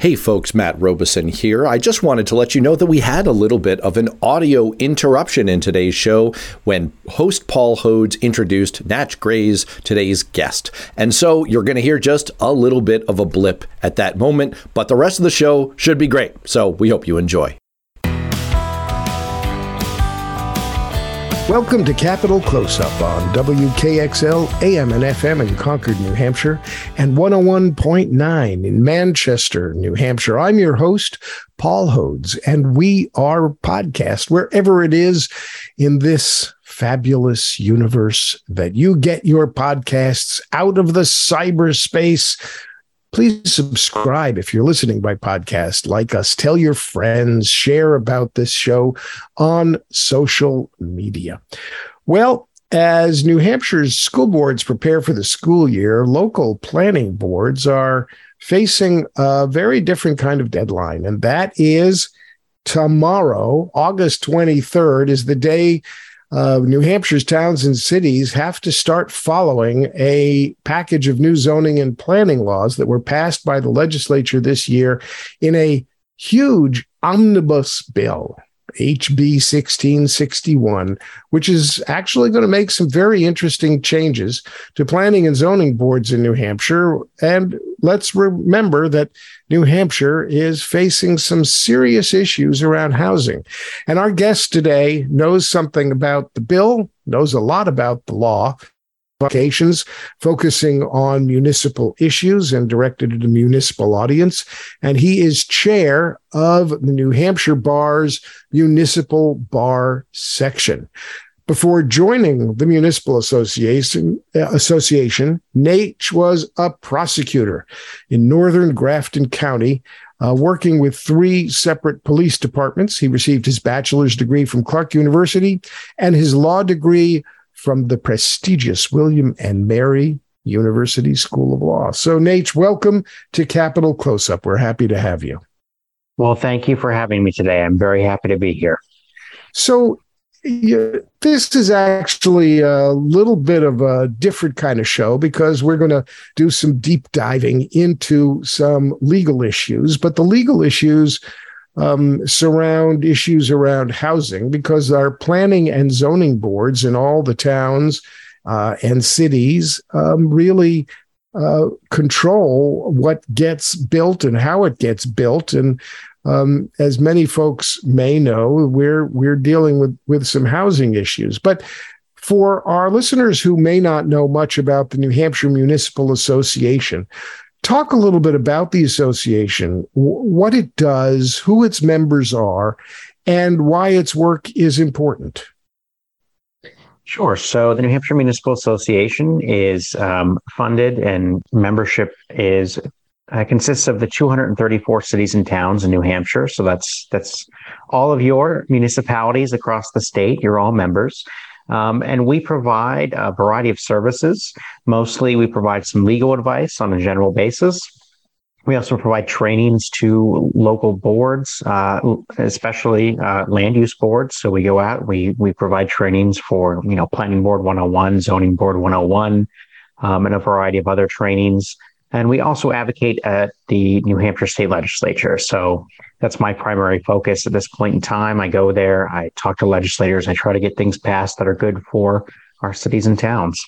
Hey folks, Matt Robison here. I just wanted to let you know that we had a little bit of an audio interruption in today's show when host Paul Hodes introduced Natch Greyes today's guest. And so you're going to hear just a little bit of a blip at that moment, but the rest of the show should be great. So we hope you enjoy. Welcome to Capital Close Up on WKXL AM and FM in Concord, New Hampshire, and 101.9 in Manchester, New Hampshire. I'm your host, Paul Hodes, and we are podcast wherever it is in this fabulous universe that you get your podcasts out of the cyberspace Please subscribe if you're listening by podcast. Like us, tell your friends, share about this show on social media. Well, as New Hampshire's school boards prepare for the school year, local planning boards are facing a very different kind of deadline, and that is tomorrow, August 23rd, is the day uh, New Hampshire's towns and cities have to start following a package of new zoning and planning laws that were passed by the legislature this year in a huge omnibus bill. HB 1661, which is actually going to make some very interesting changes to planning and zoning boards in New Hampshire. And let's remember that New Hampshire is facing some serious issues around housing. And our guest today knows something about the bill, knows a lot about the law, publications focusing on municipal issues and directed at a municipal audience. And he is chair of the New Hampshire Bar's Municipal Bar Section. Before joining the Municipal Association, Association Nate was a prosecutor in northern Grafton County, uh, working with three separate police departments. He received his bachelor's degree from Clark University and his law degree from the prestigious William and Mary University School of Law. So, Nate, welcome to Capital Close Up. We're happy to have you. Well, thank you for having me today. I'm very happy to be here. So, yeah, this is actually a little bit of a different kind of show because we're going to do some deep diving into some legal issues. But the legal issues um, surround issues around housing because our planning and zoning boards in all the towns uh, and cities um, really uh, control what gets built and how it gets built. And um, as many folks may know, we're we're dealing with with some housing issues, but. For our listeners who may not know much about the New Hampshire Municipal Association, Talk a little bit about the association, what it does, who its members are, and why its work is important. Sure. So the New Hampshire Municipal Association is um, funded, and membership is uh, consists of the 234 cities and towns in New Hampshire. So that's that's all of your municipalities across the state. You're all members. Um, and we provide a variety of services. Mostly, we provide some legal advice on a general basis. We also provide trainings to local boards, uh, especially uh, land use boards. So we go out, we we provide trainings for you know Planning Board 101, Zoning Board 101, um, and a variety of other trainings. And we also advocate at the New Hampshire State Legislature. So that's my primary focus at this point in time. I go there, I talk to legislators, I try to get things passed that are good for our cities and towns.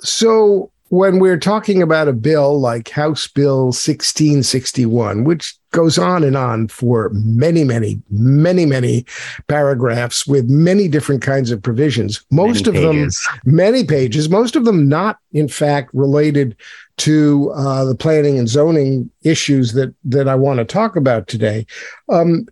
So when we're talking about a bill like House Bill 1661, which goes on and on for many, many, many, many paragraphs with many different kinds of provisions, most many of pages. them, many pages, most of them not, in fact, related to uh, the planning and zoning issues that that I want to talk about today. Um,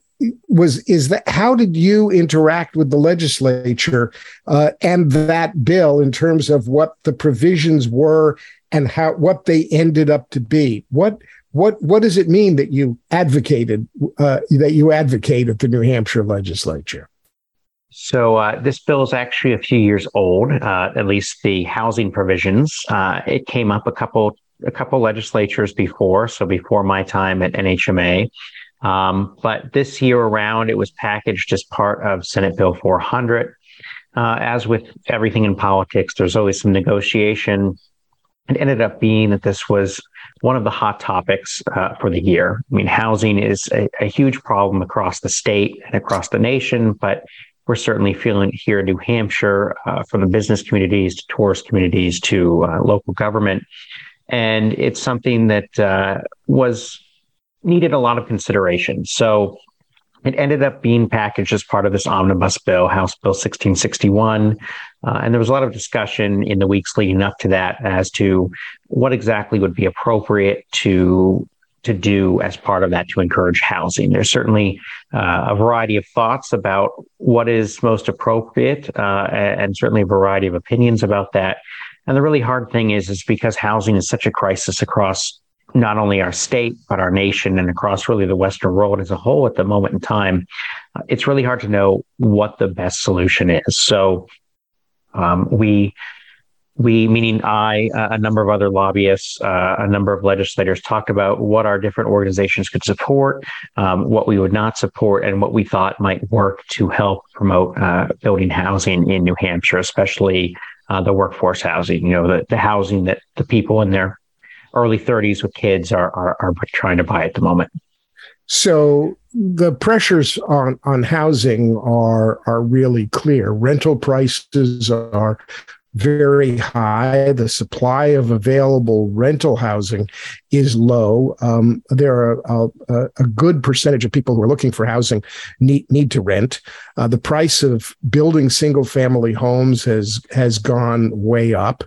was is that how did you interact with the legislature uh, and that bill in terms of what the provisions were and how what they ended up to be what what what does it mean that you advocated uh, that you advocate at the New Hampshire legislature so uh, this bill is actually a few years old, uh, at least the housing provisions. Uh, it came up a couple a couple legislatures before, so before my time at NHMA. Um, but this year around, it was packaged as part of Senate Bill 400. Uh, as with everything in politics, there's always some negotiation it ended up being that this was one of the hot topics uh, for the year. I mean, housing is a, a, huge problem across the state and across the nation, but we're certainly feeling it here in New Hampshire, uh, from the business communities to tourist communities to uh, local government. And it's something that uh, was needed a lot of consideration. So it ended up being packaged as part of this omnibus bill, House Bill 1661. Uh, and there was a lot of discussion in the weeks leading up to that as to what exactly would be appropriate to to do as part of that to encourage housing. There's certainly uh, a variety of thoughts about what is most appropriate, uh, and certainly a variety of opinions about that. And the really hard thing is, is because housing is such a crisis across not only our state, but our nation and across really the Western world as a whole at the moment in time, it's really hard to know what the best solution is. So um, we, we, meaning I, a number of other lobbyists, uh, a number of legislators talked about what our different organizations could support, um, what we would not support, and what we thought might work to help promote uh, building housing in New Hampshire, especially uh, the workforce housing, you know, the, the housing that the people in their early 30s with kids are, are, are trying to buy at the moment. So the pressures on, on housing are are really clear. Rental prices are very high. The supply of available rental housing is low. Um, there are a, a, good percentage of people who are looking for housing need need to rent. Uh, the price of building single family homes has has gone way up.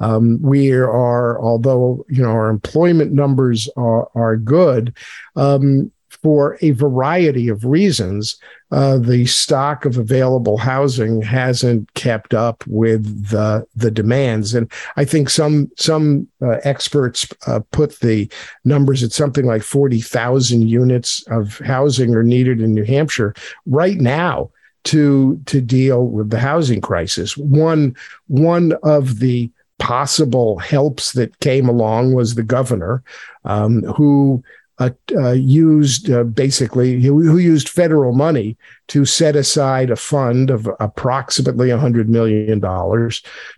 Um, we are, although you know our employment numbers are are good. Um, for a variety of reasons, uh, the stock of available housing hasn't kept up with the the demands, and I think some some uh, experts uh, put the numbers at something like forty thousand units of housing are needed in New Hampshire right now to to deal with the housing crisis. One one of the possible helps that came along was the governor, um, who uh, uh, used uh, basically who used federal money to set aside a fund of approximately $100 million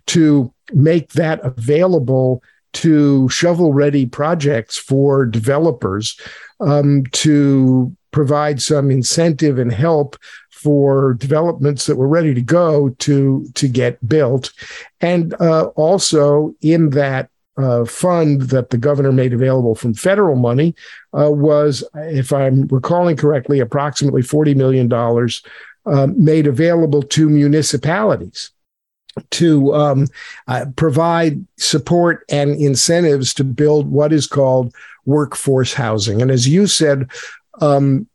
to make that available to shovel ready projects for developers um, to provide some incentive and help for developments that were ready to go to to get built. And uh, also in that uh, fund that the governor made available from federal money uh, was, if I'm recalling correctly, approximately $40 million uh, made available to municipalities to um, uh, provide support and incentives to build what is called workforce housing. And as you said, um,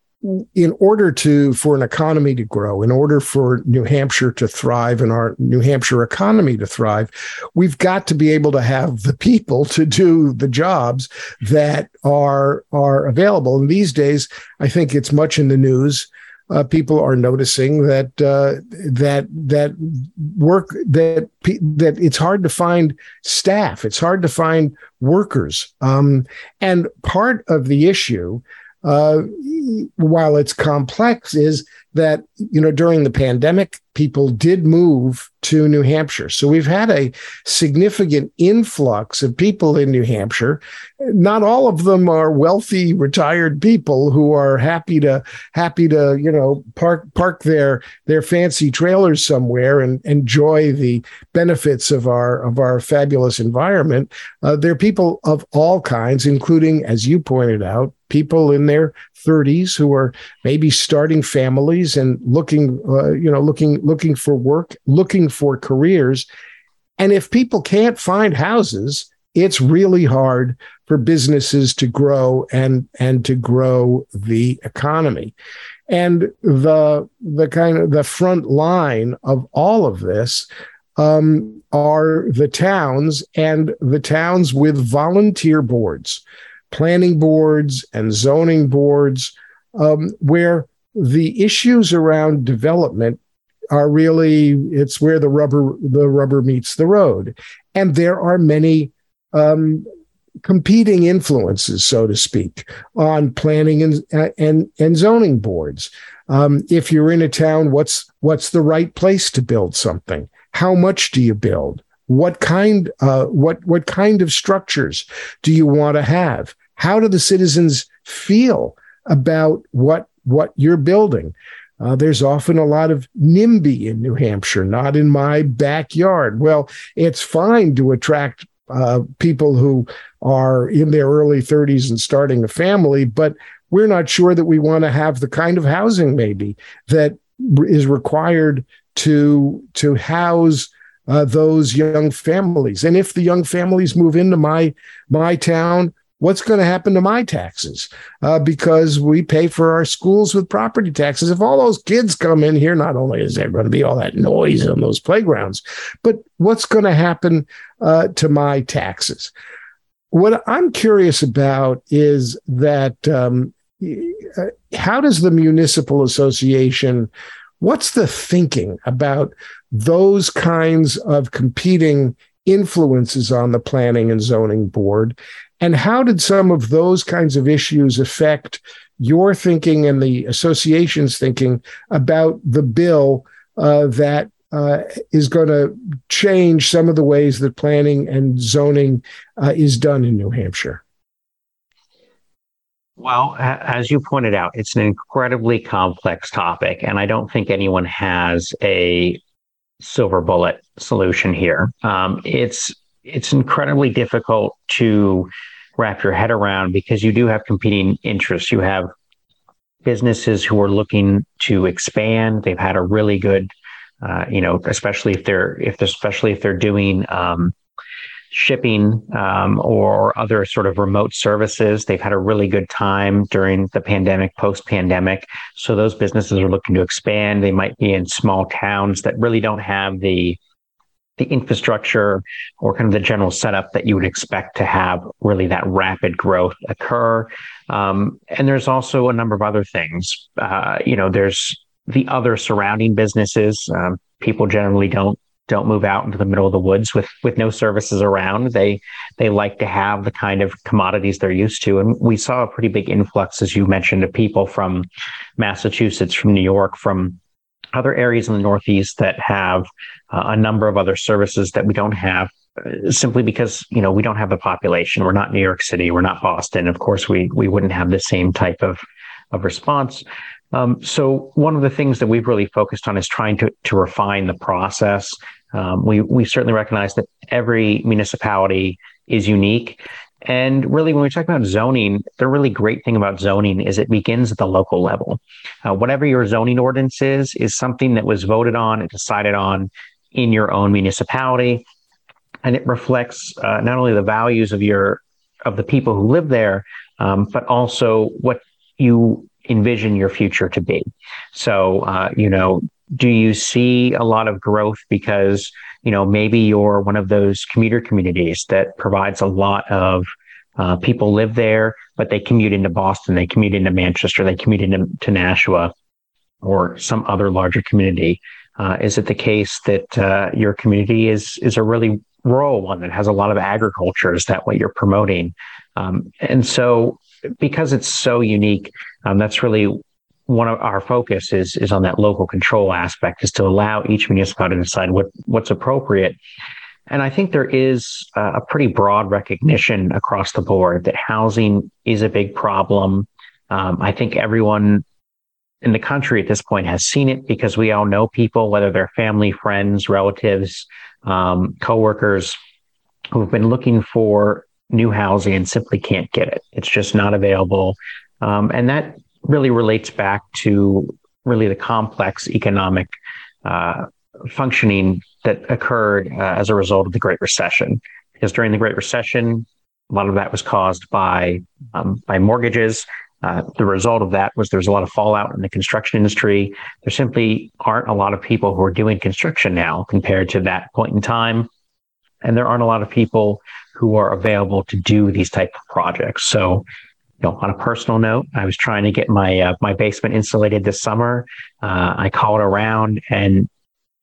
in order to for an economy to grow in order for new hampshire to thrive and our new hampshire economy to thrive we've got to be able to have the people to do the jobs that are are available. And these days i think it's much in the news. Uh, people are noticing that uh, that that work that that it's hard to find staff. It's hard to find workers, um, and part of the issue uh, while it's complex, is that you know during the pandemic, people did move to New Hampshire. So we've had a significant influx of people in New Hampshire. Not all of them are wealthy retired people who are happy to happy to you know park park their their fancy trailers somewhere and enjoy the benefits of our of our fabulous environment. Uh, they're people of all kinds, including, as you pointed out, people in their 30s who are maybe starting families and looking uh, you know looking looking for work looking for careers. And if people can't find houses it's really hard for businesses to grow and and to grow the economy. And the the kind of the front line of all of this um, are the towns and the towns with volunteer boards planning boards and zoning boards, um, where the issues around development are really it's where the rubber the rubber meets the road, and there are many um, competing influences, so to speak, on planning and and and zoning boards. Um, if you're in a town, what's what's the right place to build something? How much do you build? what kind uh, what what kind of structures do you want to have how do the citizens feel about what what you're building uh, there's often a lot of NIMBY in New Hampshire, not in my backyard. Well, it's fine to attract uh, people who are in their early 30s and starting a family, but we're not sure that we want to have the kind of housing maybe that is required to to house uh, those young families. And if the young families move into my my town, what's going to happen to my taxes? Uh, because we pay for our schools with property taxes. If all those kids come in here, not only is there going to be all that noise on those playgrounds, but what's going to happen uh, to my taxes? What I'm curious about is that um, how does the municipal association what's the thinking about those kinds of competing influences on the planning and zoning board and how did some of those kinds of issues affect your thinking and the association's thinking about the bill uh, that uh, is going to change some of the ways that planning and zoning uh, is done in New Hampshire? Well, as you pointed out, it's an incredibly complex topic, and I don't think anyone has a silver bullet solution here. Um, it's it's incredibly difficult to wrap your head around because you do have competing interests. You have businesses who are looking to expand. They've had a really good, uh, you know, especially if they're if they're especially if they're doing um, shipping um, or other sort of remote services. They've had a really good time during the pandemic, post pandemic. So those businesses are looking to expand. They might be in small towns that really don't have the the infrastructure or kind of the general setup that you would expect to have really that rapid growth occur. Um, and there's also a number of other things. Uh, you know, there's the other surrounding businesses. Um, people generally don't don't move out into the middle of the woods with with no services around. They they like to have the kind of commodities they're used to, and we saw a pretty big influx, as you mentioned, of people from Massachusetts, from New York, from other areas in the Northeast that have uh, a number of other services that we don't have. Uh, simply because you know we don't have the population, we're not New York City, we're not Boston. Of course, we we wouldn't have the same type of of response. Um, so one of the things that we've really focused on is trying to to refine the process. Um, we we certainly recognize that every municipality is unique, and really, when we talk about zoning, the really great thing about zoning is it begins at the local level. Uh, whatever your zoning ordinance is, is something that was voted on and decided on in your own municipality, and it reflects uh, not only the values of your of the people who live there, um, but also what you envision your future to be. So, uh, you know, do you see a lot of growth because, you know, maybe you're one of those commuter communities that provides a lot of uh, people live there, but they commute into Boston, they commute into Manchester, they commute into to Nashua or some other larger community. Uh, is it the case that uh, your community is is a really rural one that has a lot of agriculture? Is that what you're promoting? Um, and so because it's so unique, um, that's really one of our focus is is on that local control aspect, is to allow each municipality to decide what what's appropriate. And I think there is a pretty broad recognition across the board that housing is a big problem. Um, I think everyone in the country at this point has seen it because we all know people, whether they're family, friends, relatives, um, coworkers, who've been looking for new housing and simply can't get it. It's just not available. Um, and that really relates back to really the complex economic uh, functioning that occurred uh, as a result of the Great Recession. Because during the Great Recession, a lot of that was caused by um, by mortgages. Uh, the result of that was there's a lot of fallout in the construction industry. There simply aren't a lot of people who are doing construction now compared to that point in time, and there aren't a lot of people who are available to do these type of projects. So, you know, on a personal note, I was trying to get my uh, my basement insulated this summer. Uh, I called around, and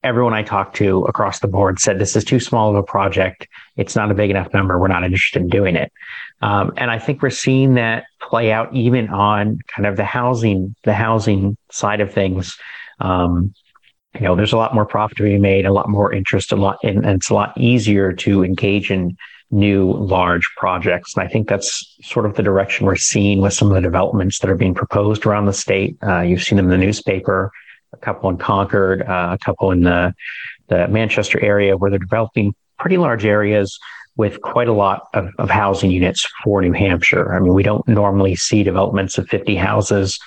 everyone I talked to across the board said this is too small of a project. It's not a big enough number. We're not interested in doing it. Um, and I think we're seeing that play out even on kind of the housing the housing side of things. Um, you know, there's a lot more profit to be made, a lot more interest, a lot, and, and it's a lot easier to engage in new large projects. And I think that's sort of the direction we're seeing with some of the developments that are being proposed around the state. Uh, you've seen them in the newspaper, a couple in Concord, uh, a couple in the, the Manchester area where they're developing pretty large areas with quite a lot of, of housing units for New Hampshire. I mean, we don't normally see developments of 50 houses.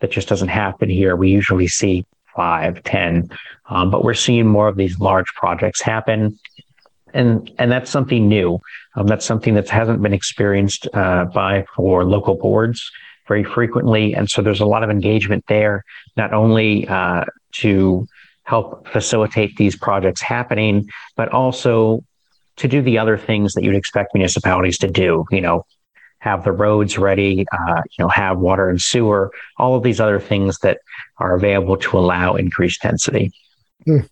That just doesn't happen here. We usually see five, 10, um, but we're seeing more of these large projects happen and and that's something new. Um, that's something that hasn't been experienced uh, by for local boards very frequently, and so there's a lot of engagement there, not only uh, to help facilitate these projects happening, but also to do the other things that you'd expect municipalities to do. You know, have the roads ready, uh, you know, have water and sewer, all of these other things that are available to allow increased density. Mm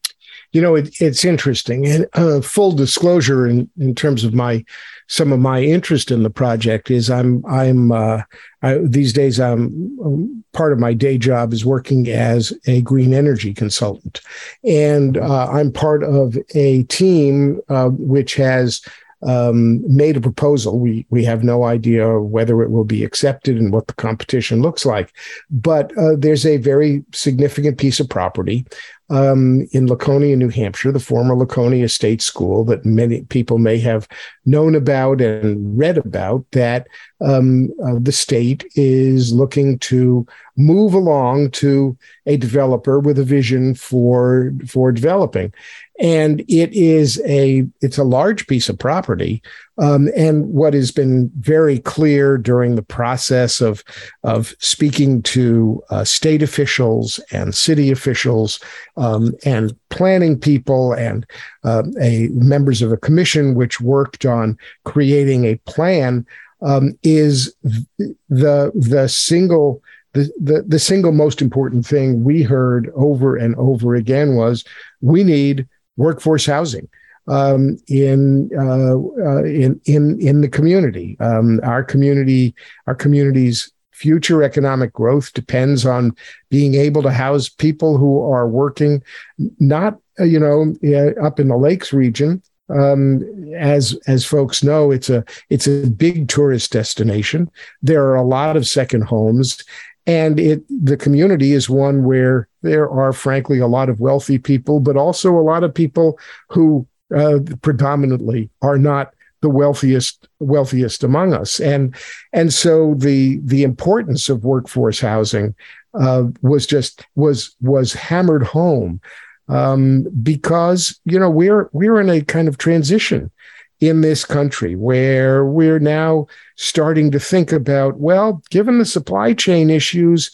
you know, it, it's interesting. And uh, full disclosure, in, in terms of my some of my interest in the project is I'm I'm uh, I, these days I'm um, part of my day job is working as a green energy consultant, and uh, I'm part of a team uh, which has um, made a proposal. We we have no idea whether it will be accepted and what the competition looks like, but uh, there's a very significant piece of property um, in Laconia, New Hampshire, the former Laconia State School that many people may have known about and read about. That um, uh, the state is looking to move along to a developer with a vision for for developing and it is a it's a large piece of property. Um, and what has been very clear during the process of of speaking to uh, state officials and city officials um, and planning people and uh, a members of a commission which worked on creating a plan um, is the the single the, the the single most important thing we heard over and over again was we need workforce housing um, in, uh, uh, in in in the community. Um, our community, our community's future economic growth depends on being able to house people who are working, not uh, you know up in the lakes region. Um, as as folks know, it's a it's a big tourist destination. There are a lot of second homes, and it the community is one where there are frankly a lot of wealthy people but also a lot of people who uh, predominantly are not the wealthiest wealthiest among us. And and so the the importance of workforce housing uh, was just was was hammered home um, because you know we're we're in a kind of transition in this country where we're now starting to think about, well, given the supply chain issues,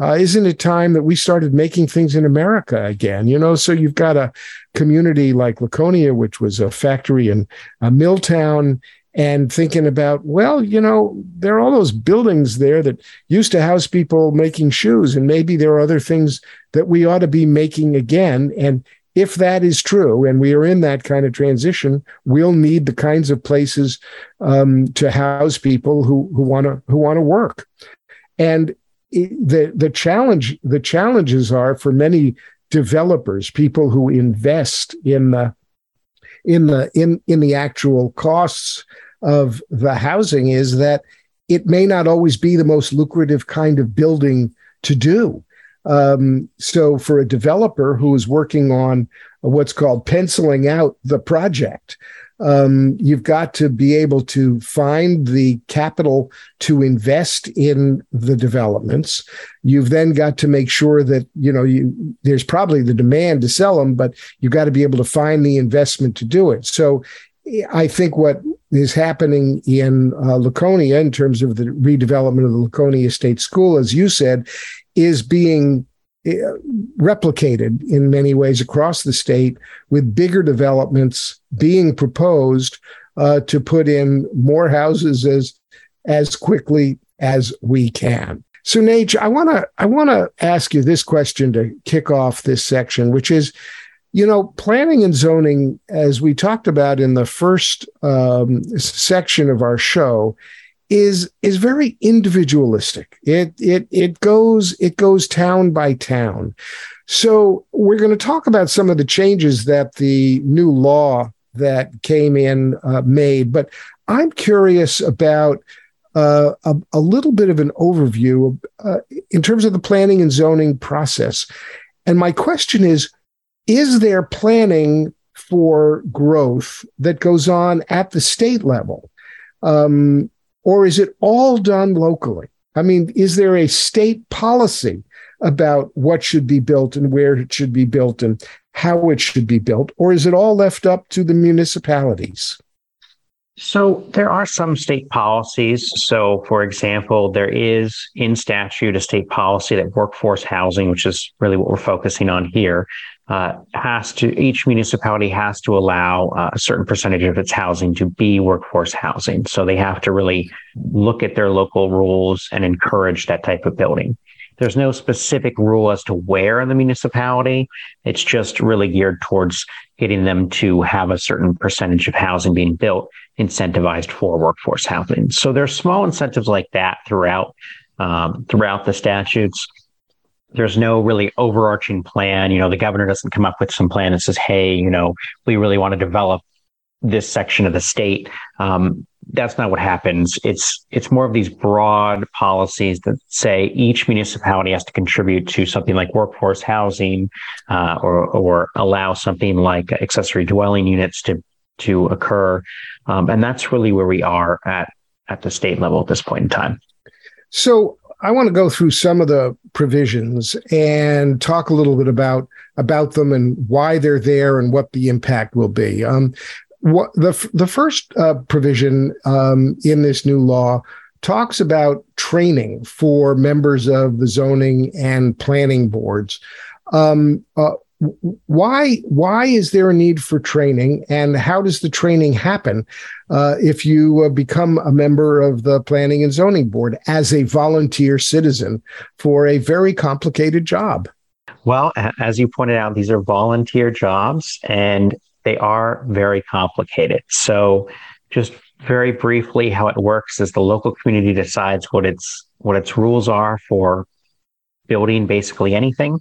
uh, isn't it time that we started making things in America again? You know, so you've got a community like Laconia, which was a factory in a mill town, and thinking about, well, you know, there are all those buildings there that used to house people making shoes, and maybe there are other things that we ought to be making again. And if that is true, and we are in that kind of transition, we'll need the kinds of places um, to house people who who want to who want to work. And the the challenge the challenges are for many developers, people who invest in the in the in in the actual costs of the housing, is that it may not always be the most lucrative kind of building to do. Um, so for a developer who is working on what's called penciling out the project, um, you've got to be able to find the capital to invest in the developments. You've then got to make sure that you know you there's probably the demand to sell them, but you've got to be able to find the investment to do it. So I think what is happening in uh, Laconia in terms of the redevelopment of the Laconia State School, as you said, is being eh, replicated in many ways across the state with bigger developments being proposed uh, to put in more houses as as quickly as we can. So, Nate, I want to I want to ask you this question to kick off this section, which is, you know, planning and zoning, as we talked about in the first um, section of our show, is is very individualistic. It it it goes it goes town by town. So we're going to talk about some of the changes that the new law that came in uh, made, but I'm curious about uh, a, a, little bit of an overview uh, in terms of the planning and zoning process. And my question is Is there planning for growth that goes on at the state level? Um, or is it all done locally? I mean, is there a state policy about what should be built and where it should be built and how it should be built? Or is it all left up to the municipalities? So there are some state policies. So, for example, there is in statute a state policy that workforce housing, which is really what we're focusing on here, uh, has to each municipality has to allow uh, a certain percentage of its housing to be workforce housing. So they have to really look at their local rules and encourage that type of building. There's no specific rule as to where in the municipality. It's just really geared towards getting them to have a certain percentage of housing being built incentivized for workforce housing. So there's small incentives like that throughout um, throughout the statutes. There's no really overarching plan. You know, the governor doesn't come up with some plan that says, "Hey, you know, we really want to develop this section of the state." Um, that's not what happens. It's it's more of these broad policies that say each municipality has to contribute to something like workforce housing, uh, or or allow something like accessory dwelling units to to occur, um, and that's really where we are at at the state level at this point in time. So I want to go through some of the provisions and talk a little bit about about them and why they're there and what the impact will be. Um, what the the first uh, provision um, in this new law talks about training for members of the zoning and planning boards. Um, uh, why why is there a need for training, and how does the training happen uh, if you uh, become a member of the planning and zoning board as a volunteer citizen for a very complicated job? Well, as you pointed out, these are volunteer jobs, and they are very complicated. So, just very briefly, how it works is the local community decides what its what its rules are for building basically anything,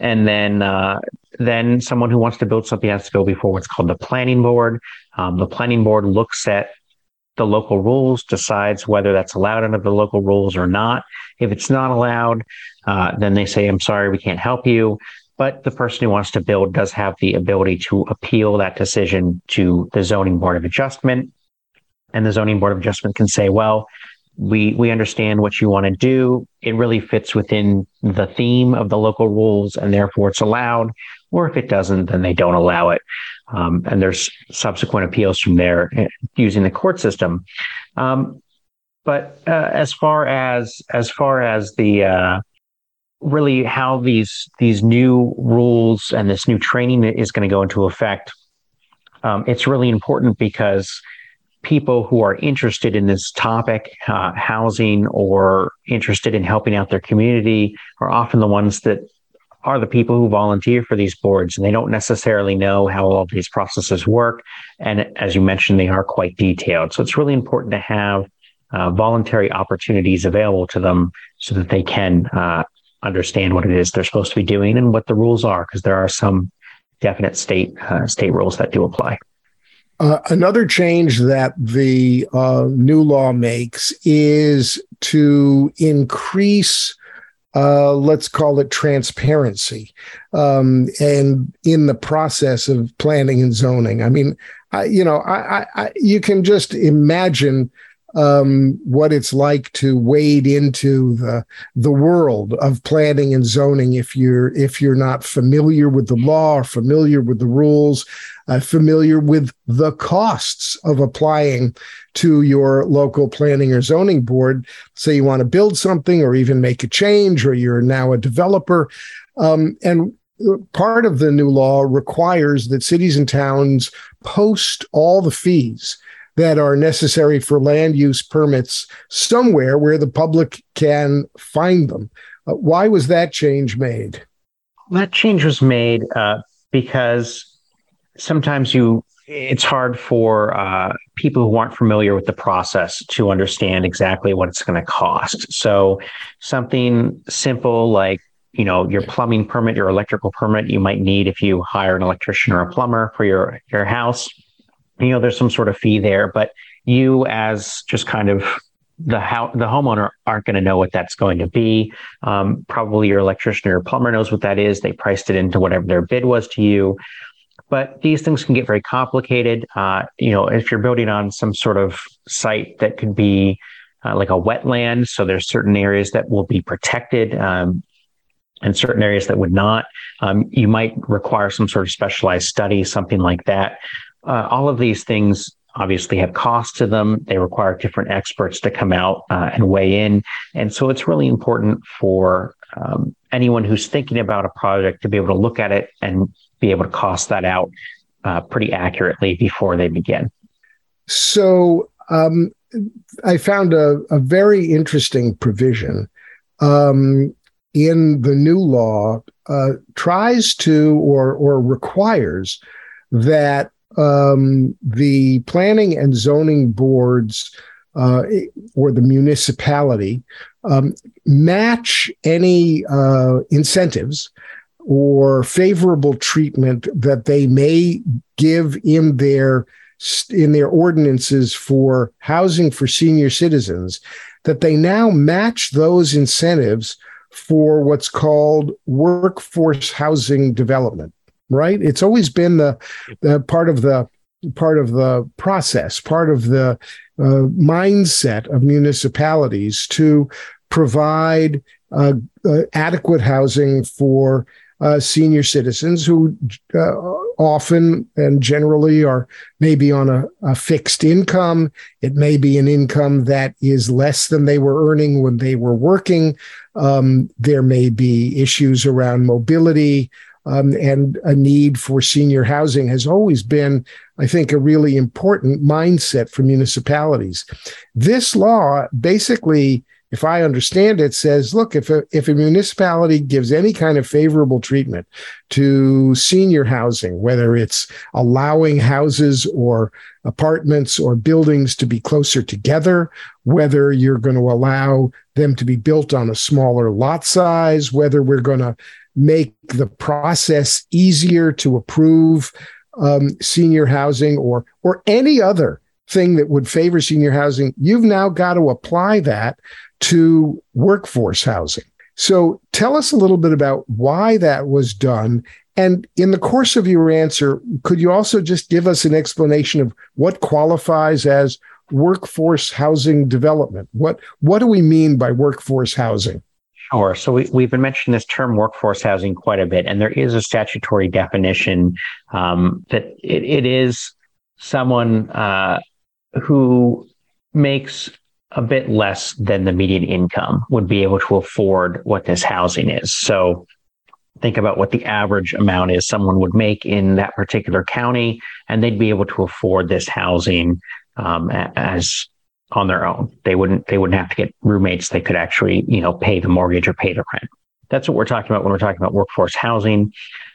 and then uh, then someone who wants to build something has to go before what's called the planning board. Um, the planning board looks at the local rules, decides whether that's allowed under the local rules or not. If it's not allowed, uh, then they say, "I'm sorry, we can't help you." But the person who wants to build does have the ability to appeal that decision to the zoning board of adjustment. And the zoning board of adjustment can say well we we understand what you want to do. It really fits within the theme of the local rules and therefore it's allowed. Or if it doesn't then they don't allow it. Um, and there's subsequent appeals from there eh, using the court system. Um, but uh, as far as as far as the uh, really how these these new rules and this new training is going to go into effect. Um, it's really important because people who are interested in this topic, uh, housing, or interested in helping out their community, are often the ones that are the people who volunteer for these boards, and they don't necessarily know how all these processes work. And as you mentioned, they are quite detailed. So it's really important to have uh, voluntary opportunities available to them so that they can uh, understand what it is they're supposed to be doing and what the rules are, because there are some definite state uh, state rules that do apply. Uh, another change that the uh, new law makes is to increase, uh, let's call it transparency, um, and in the process of planning and zoning. I mean, I, you know, I, I, you can just imagine um, what it's like to wade into the the world of planning and zoning if you're if you're not familiar with the law or familiar with the rules, uh, familiar with the costs of applying to your local planning or zoning board. Say you want to build something or even make a change, or you're now a developer, um, and part of the new law requires that cities and towns post all the fees that are necessary for land use permits somewhere where the public can find them. Uh, why was that change made? That change was made uh, because sometimes you it's hard for uh, people who aren't familiar with the process to understand exactly what it's going to cost. So something simple like you know your plumbing permit, your electrical permit you might need if you hire an electrician or a plumber for your your house. You know, there's some sort of fee there, but you as just kind of the how the homeowner aren't going to know what that's going to be. Um, probably your electrician or plumber knows what that is. They priced it into whatever their bid was to you. But these things can get very complicated. Uh, you know, if you're building on some sort of site that could be uh, like a wetland, so there's certain areas that will be protected. Um, and certain areas that would not, um, you might require some sort of specialized study, something like that. Uh, all of these things obviously have costs to them. They require different experts to come out uh, and weigh in. And so it's really important for um, anyone who's thinking about a project to be able to look at it and be able to cost that out uh, pretty accurately before they begin. So um, I found a, a, very interesting provision um, in the new law uh, tries to or or requires that um, the planning and zoning boards uh, or the municipality um, match any uh, incentives or favorable treatment that they may give in their in their ordinances for housing for senior citizens that they now match those incentives for what's called workforce housing development right? It's always been the, the part of the part of the process, part of the uh, mindset of municipalities to provide uh, uh, adequate housing for uh, senior citizens who uh, often and generally are maybe on a, a, fixed income. It may be an income that is less than they were earning when they were working. Um, there may be issues around mobility um, and a need for senior housing has always been, I think, a really important mindset for municipalities. This law basically, if I understand it, says, look, if a, if a municipality gives any kind of favorable treatment to senior housing, whether it's allowing houses or apartments or buildings to be closer together, whether you're going to allow them to be built on a smaller lot size, whether we're going to make the process easier to approve um, senior housing or or any other thing that would favor senior housing, you've now got to apply that to workforce housing. So tell us a little bit about why that was done. And in the course of your answer, could you also just give us an explanation of what qualifies as workforce housing development? What what do we mean by workforce housing? Sure. So we, we've been mentioning this term workforce housing quite a bit, and there is a statutory definition um, that it, it is someone uh, who makes a bit less than the median income would be able to afford what this housing is. So think about what the average amount is someone would make in that particular county, and they'd be able to afford this housing um, as on their own. They wouldn't they wouldn't have to get roommates. They could actually you know pay the mortgage or pay the rent. That's what we're talking about when we're talking about workforce housing,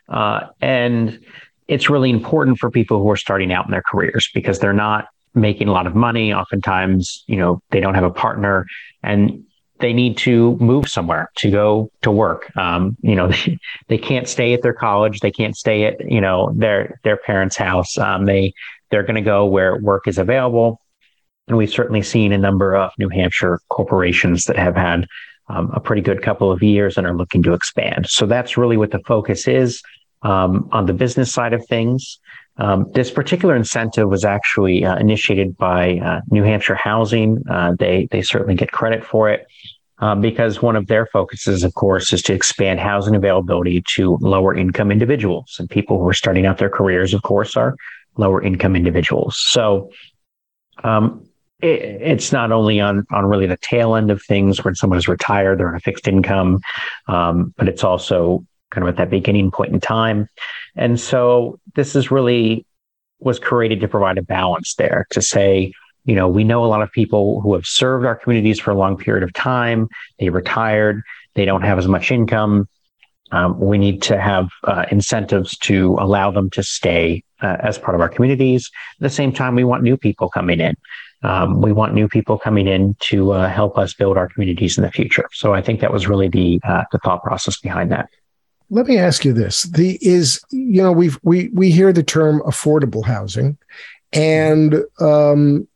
uh, and it's really important for people who are starting out in their careers because they're not making a lot of money. Oftentimes, you know, they don't have a partner and they need to move somewhere to go to work. Um, you know, they, they can't stay at their college. They can't stay at, you know, their, their parents' house. Um, they, they're going to go where work is available. And we've certainly seen a number of New Hampshire corporations that have had um, a pretty good couple of years and are looking to expand. So that's really what the focus is um, on the business side of things. Um, this particular incentive was actually uh, initiated by uh, New Hampshire Housing. Uh, they they certainly get credit for it um, because one of their focuses, of course, is to expand housing availability to lower income individuals and people who are starting out their careers. Of course, are lower income individuals. So um, it's not only on on really the tail end of things when someone is retired, they're on a fixed income, um, but it's also kind of at that beginning point in time. And so this is really was created to provide a balance there to say, you know, we know a lot of people who have served our communities for a long period of time. They retired. They don't have as much income. Um, we need to have uh, incentives to allow them to stay uh, as part of our communities. At the same time, we want new people coming in. Um, we want new people coming in to uh, help us build our communities in the future. So I think that was really the uh, the thought process behind that. Let me ask you this: the is you know we we we hear the term affordable housing, and um,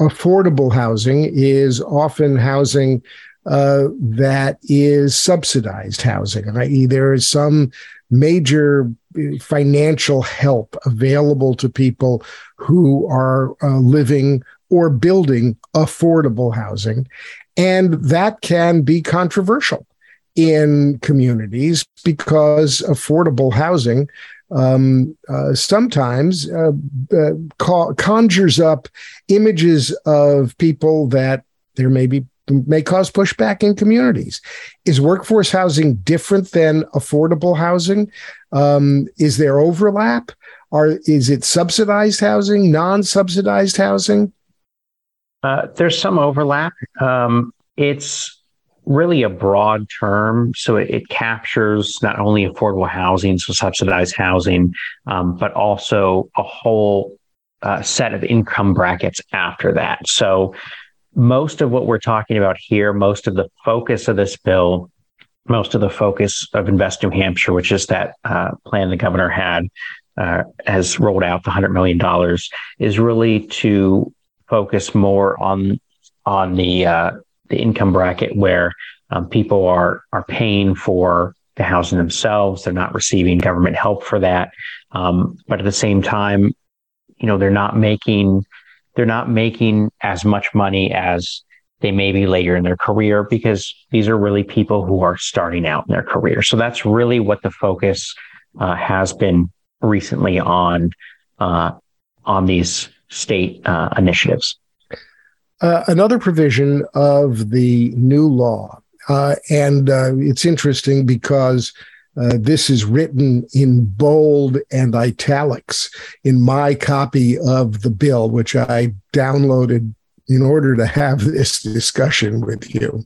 affordable housing is often housing uh, that is subsidized housing, i.e., there is some major financial help available to people who are uh, living or building affordable housing. And that can be controversial in communities because affordable housing um, uh, sometimes uh, uh, conjures up images of people that there may be may cause pushback in communities. Is workforce housing different than affordable housing? Um, is there overlap? Are is it subsidized housing, non-subsidized housing? Uh, there's some overlap. Um, it's really a broad term, so it, it, captures not only affordable housing, so subsidized housing, um, but also a whole uh, set of income brackets after that. So most of what we're talking about here, most of the focus of this bill, most of the focus of Invest New Hampshire, which is that uh, plan the governor had, uh, has rolled out the hundred million dollars, is really to focus more on on the uh, the income bracket where um, people are are paying for the housing themselves. They're not receiving government help for that, um, but at the same time, you know, they're not making they're not making as much money as they may be later in their career because these are really people who are starting out in their career. So that's really what the focus uh, has been recently on uh, on these state uh, initiatives. Uh, another provision of the new law, uh, and uh, it's interesting because uh, this is written in bold and italics in my copy of the bill, which I downloaded in order to have this discussion with you.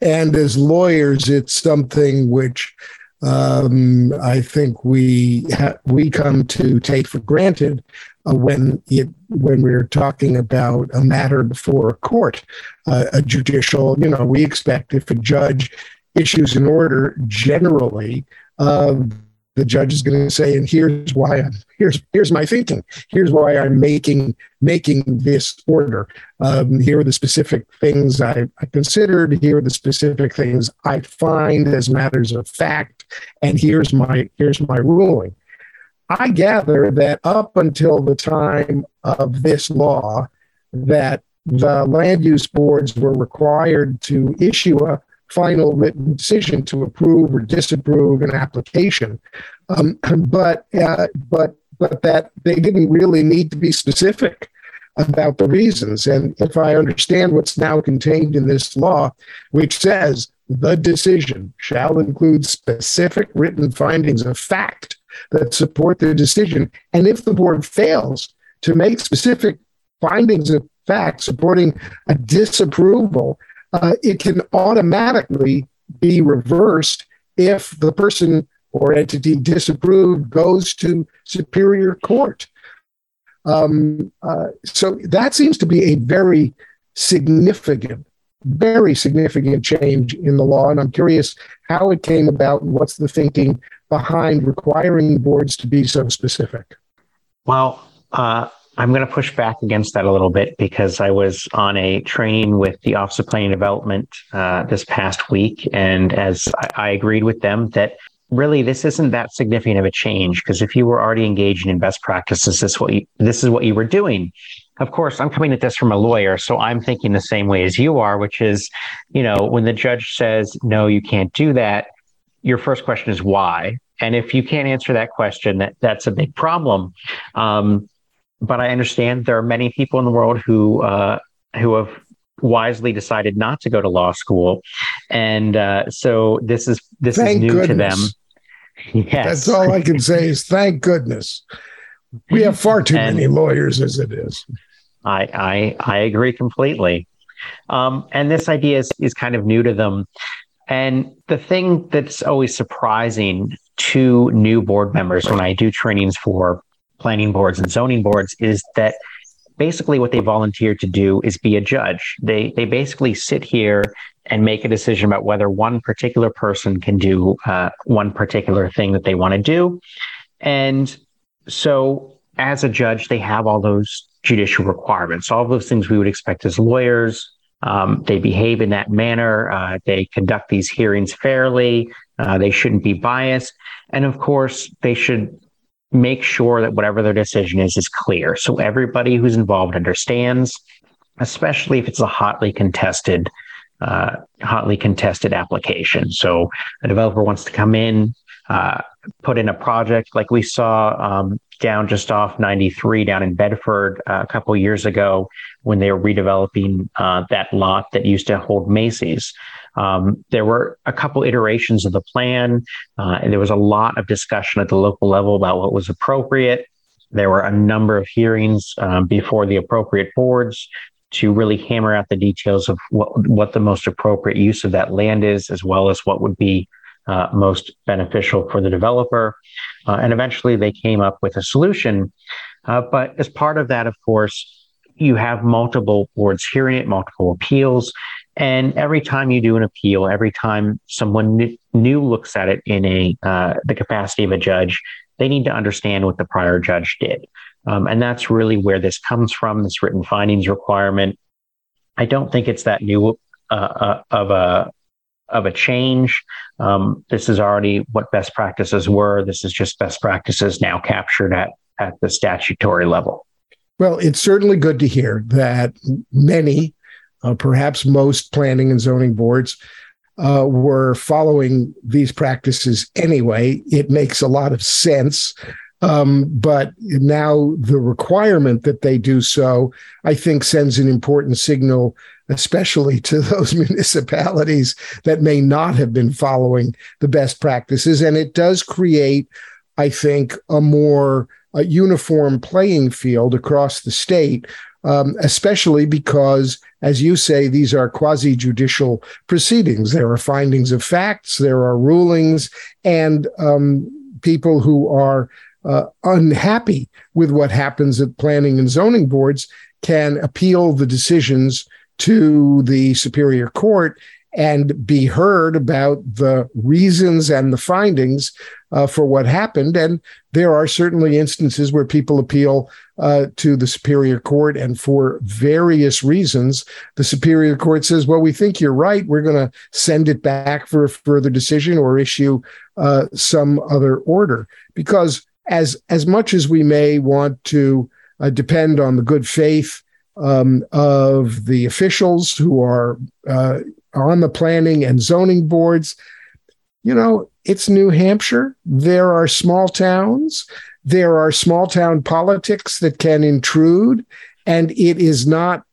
And as lawyers, it's something which um, I think we ha- we come to take for granted uh, when it when we're talking about a matter before a court, uh, a judicial. You know, we expect if a judge issues an order, generally um, the judge is going to say, and here's why I'm here's here's my thinking. Here's why I'm making making this order. Um, here are the specific things I, I considered. Here are the specific things I find as matters of fact, and here's my here's my ruling. I gather that up until the time of this law, that the land use boards were required to issue a final written decision to approve or disapprove an application. Um, but uh, but but that they didn't really need to be specific about the reasons. And if I understand what's now contained in this law, which says the decision shall include specific written findings of fact that support the decision, and if the board fails to make specific findings of fact supporting a disapproval, uh, it can automatically be reversed if the person or entity disapproved goes to superior court. Um, uh, so that seems to be a very significant, very significant change in the law. And I'm curious how it came about and what's the thinking behind requiring boards to be so specific. Well, uh, I'm going to push back against that a little bit because I was on a training with the Office of Planning Development uh, this past week, and as I, I agreed with them that really this isn't that significant of a change because if you were already engaging in best practices, this what you, this is what you were doing. Of course, I'm coming at this from a lawyer, so I'm thinking the same way as you are, which is, you know, when the judge says no, you can't do that. Your first question is why, and if you can't answer that question, that that's a big problem. Um, but I understand there are many people in the world who uh, who have wisely decided not to go to law school, and uh, so this is this thank is new goodness. to them. Yes, that's all I can say is thank goodness. We have far too and many lawyers as it is. I I, I agree completely. Um, and this idea is, is kind of new to them. And the thing that's always surprising to new board members when I do trainings for planning boards and zoning boards is that basically what they volunteer to do is be a judge. They they basically sit here and make a decision about whether one particular person can do uh, one particular thing that they want to do. And so, as a judge, they have all those judicial requirements, all those things we would expect as lawyers. Um, they behave in that manner. Uh, they conduct these hearings fairly. Uh, they shouldn't be biased. And of course, they should make sure that whatever their decision is is clear. So everybody who's involved understands, especially if it's a hotly contested uh, hotly contested application. So a developer wants to come in, uh, put in a project like we saw um, down just off 93 down in Bedford uh, a couple years ago when they were redeveloping uh, that lot that used to hold Macy's. Um, there were a couple iterations of the plan, uh, and there was a lot of discussion at the local level about what was appropriate. There were a number of hearings um, before the appropriate boards to really hammer out the details of what, what the most appropriate use of that land is, as well as what would be uh, most beneficial for the developer. Uh, and eventually they came up with a solution. Uh, but as part of that, of course, you have multiple boards hearing it, multiple appeals. And every time you do an appeal, every time someone new looks at it in a uh, the capacity of a judge, they need to understand what the prior judge did. Um, and that's really where this comes from, this written findings requirement. I don't think it's that new uh, uh, of a of a change. Um, this is already what best practices were. This is just best practices now captured at at the statutory level. Well, it's certainly good to hear that many, uh, perhaps most planning and zoning boards uh, were following these practices anyway. It makes a lot of sense um, but now the requirement that they do so, I think, sends an important signal, especially to those municipalities that may not have been following the best practices. And it does create, I think, a more a uniform playing field across the state. Um, especially because, as you say, these are quasi judicial proceedings. There are findings of facts, there are rulings, and um, people who are uh, unhappy with what happens at planning and zoning boards can appeal the decisions to the superior court and be heard about the reasons and the findings uh, for what happened. And there are certainly instances where people appeal uh, to the superior court, and for various reasons, the superior court says, "Well, we think you're right. We're going to send it back for a further decision or issue uh, some other order." Because as as much as we may want to uh, depend on the good faith um, of the officials who are uh, on the planning and zoning boards, you know, it's New Hampshire. There are small towns. There are small town politics that can intrude, and it is not.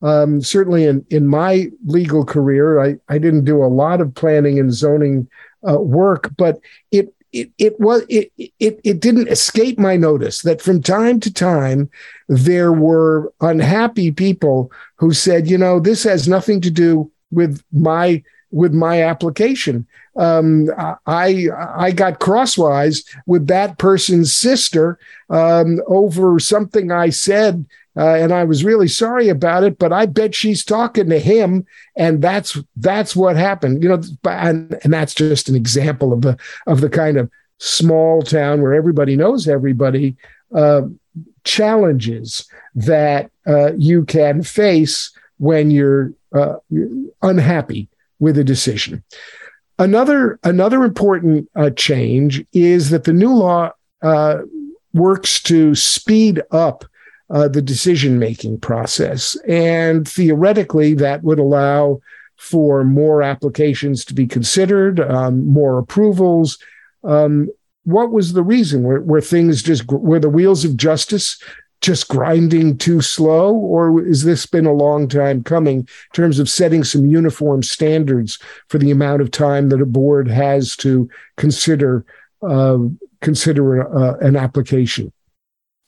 Um, certainly, in, in my legal career, I, I didn't do a lot of planning and zoning uh, work, but it it, it was it, it it didn't escape my notice that from time to time there were unhappy people who said, you know, this has nothing to do with my with my application. Um, I I got crosswise with that person's sister um, over something I said uh, and I was really sorry about it. But I bet she's talking to him, and that's that's what happened. You know, and, and that's just an example of the of the kind of small town where everybody knows everybody uh, challenges that uh, you can face when you're uh, unhappy with a decision. Another another important uh, change is that the new law uh, works to speed up uh, the decision making process. And theoretically, that would allow for more applications to be considered, um, more approvals. Um, what was the reason? Were, were things just, were the wheels of justice just grinding too slow, or has this been a long time coming in terms of setting some uniform standards for the amount of time that a board has to consider uh, consider uh, an application?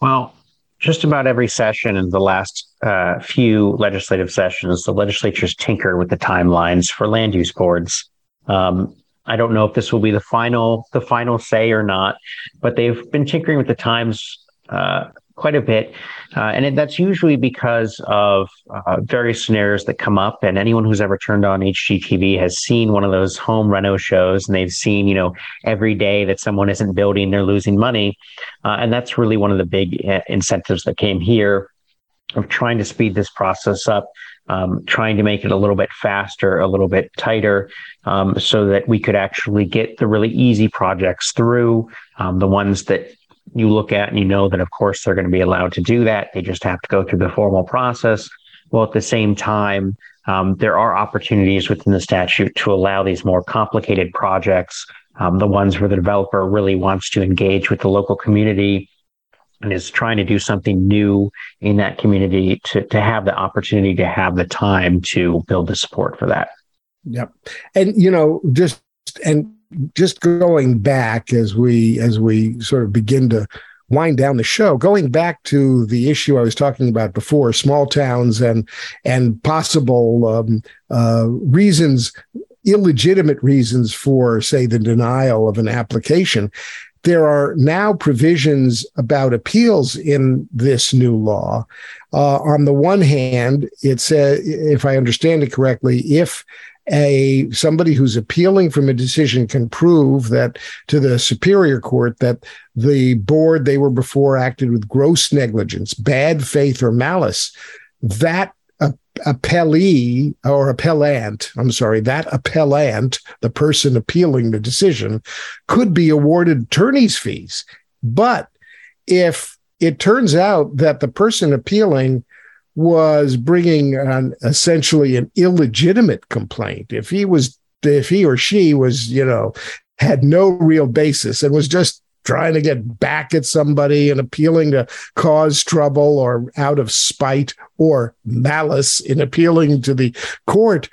Well, just about every session in the last uh, few legislative sessions, the legislature's tinker with the timelines for land use boards. Um, I don't know if this will be the final the final say or not, but they've been tinkering with the times uh, quite a bit. Uh, and it, that's usually because of uh, various scenarios that come up. And anyone who's ever turned on HGTV has seen one of those home reno shows and they've seen, you know, every day that someone isn't building, they're losing money. Uh, and that's really one of the big uh, incentives that came here of trying to speed this process up. Um, trying to make it a little bit faster, a little bit tighter, um, so that we could actually get the really easy projects through, um, the ones that you look at and you know that, of course, they're going to be allowed to do that. They just have to go through the formal process. Well, at the same time, um, there are opportunities within the statute to allow these more complicated projects, um, the ones where the developer really wants to engage with the local community and is trying to do something new in that community to, to have the opportunity to have the time to build the support for that. Yep. And, you know, just, and just going back as we as we sort of begin to wind down the show going back to the issue i was talking about before small towns and and possible um, uh, reasons illegitimate reasons for say the denial of an application there are now provisions about appeals in this new law. Uh, on the one hand, it says, if I understand it correctly, if a somebody who's appealing from a decision can prove that to the superior court that the board they were before acted with gross negligence, bad faith, or malice, that appellee or appellant, I'm sorry, that appellant, the person appealing the decision, could be awarded attorney's fees. But if it turns out that the person appealing was bringing an essentially an illegitimate complaint. If he was, if he or she was, you know, had no real basis and was just trying to get back at somebody and appealing to cause trouble or out of spite or malice in appealing to the court,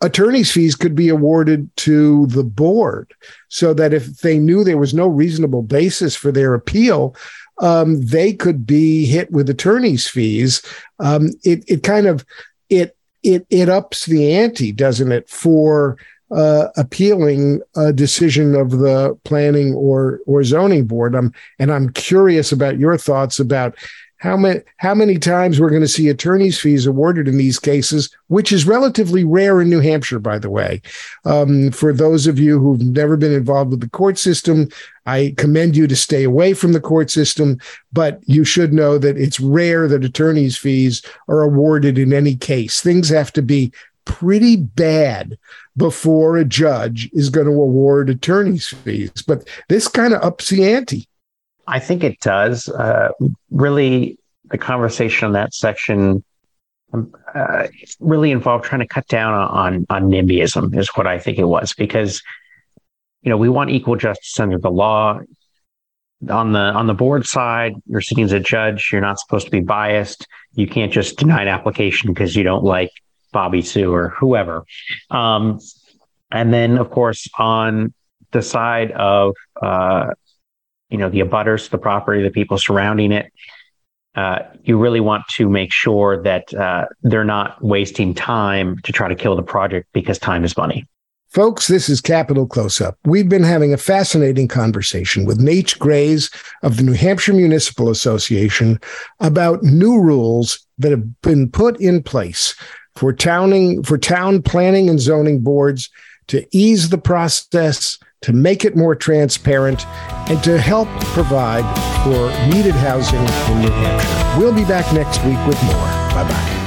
attorney's fees could be awarded to the board so that if they knew there was no reasonable basis for their appeal, um, they could be hit with attorney's fees. Um, it it kind of it it it ups the ante, doesn't it, for uh, appealing a decision of the planning or or zoning board. I'm and I'm curious about your thoughts about how many how many times we're going to see attorneys fees awarded in these cases which is relatively rare in new hampshire by the way. Um, for those of you who've never been involved with the court system i commend you to stay away from the court system but you should know that it's rare that attorneys fees are awarded in any case. Things have to be pretty bad before a judge is going to award attorney's fees but this kind of ups the ante I think it does. Uh, really, the conversation on that section um, uh, really involved trying to cut down on, on NIMBYism, is what I think it was, because you know we want equal justice under the law. On the on the board side, you're sitting as a judge. You're not supposed to be biased. You can't just deny an application because you don't like Bobby Sue or whoever. Um, and then, of course, on the side of uh, you know the abutters, the property, the people surrounding it. Uh, you really want to make sure that uh, they're not wasting time to try to kill the project because time is money. Folks, this is Capital Close Up. We've been having a fascinating conversation with Natch Greyes of the New Hampshire Municipal Association about new rules that have been put in place for towning for town planning and zoning boards to ease the process to make it more transparent, and to help provide for needed housing in New Hampshire. We'll be back next week with more. Bye bye.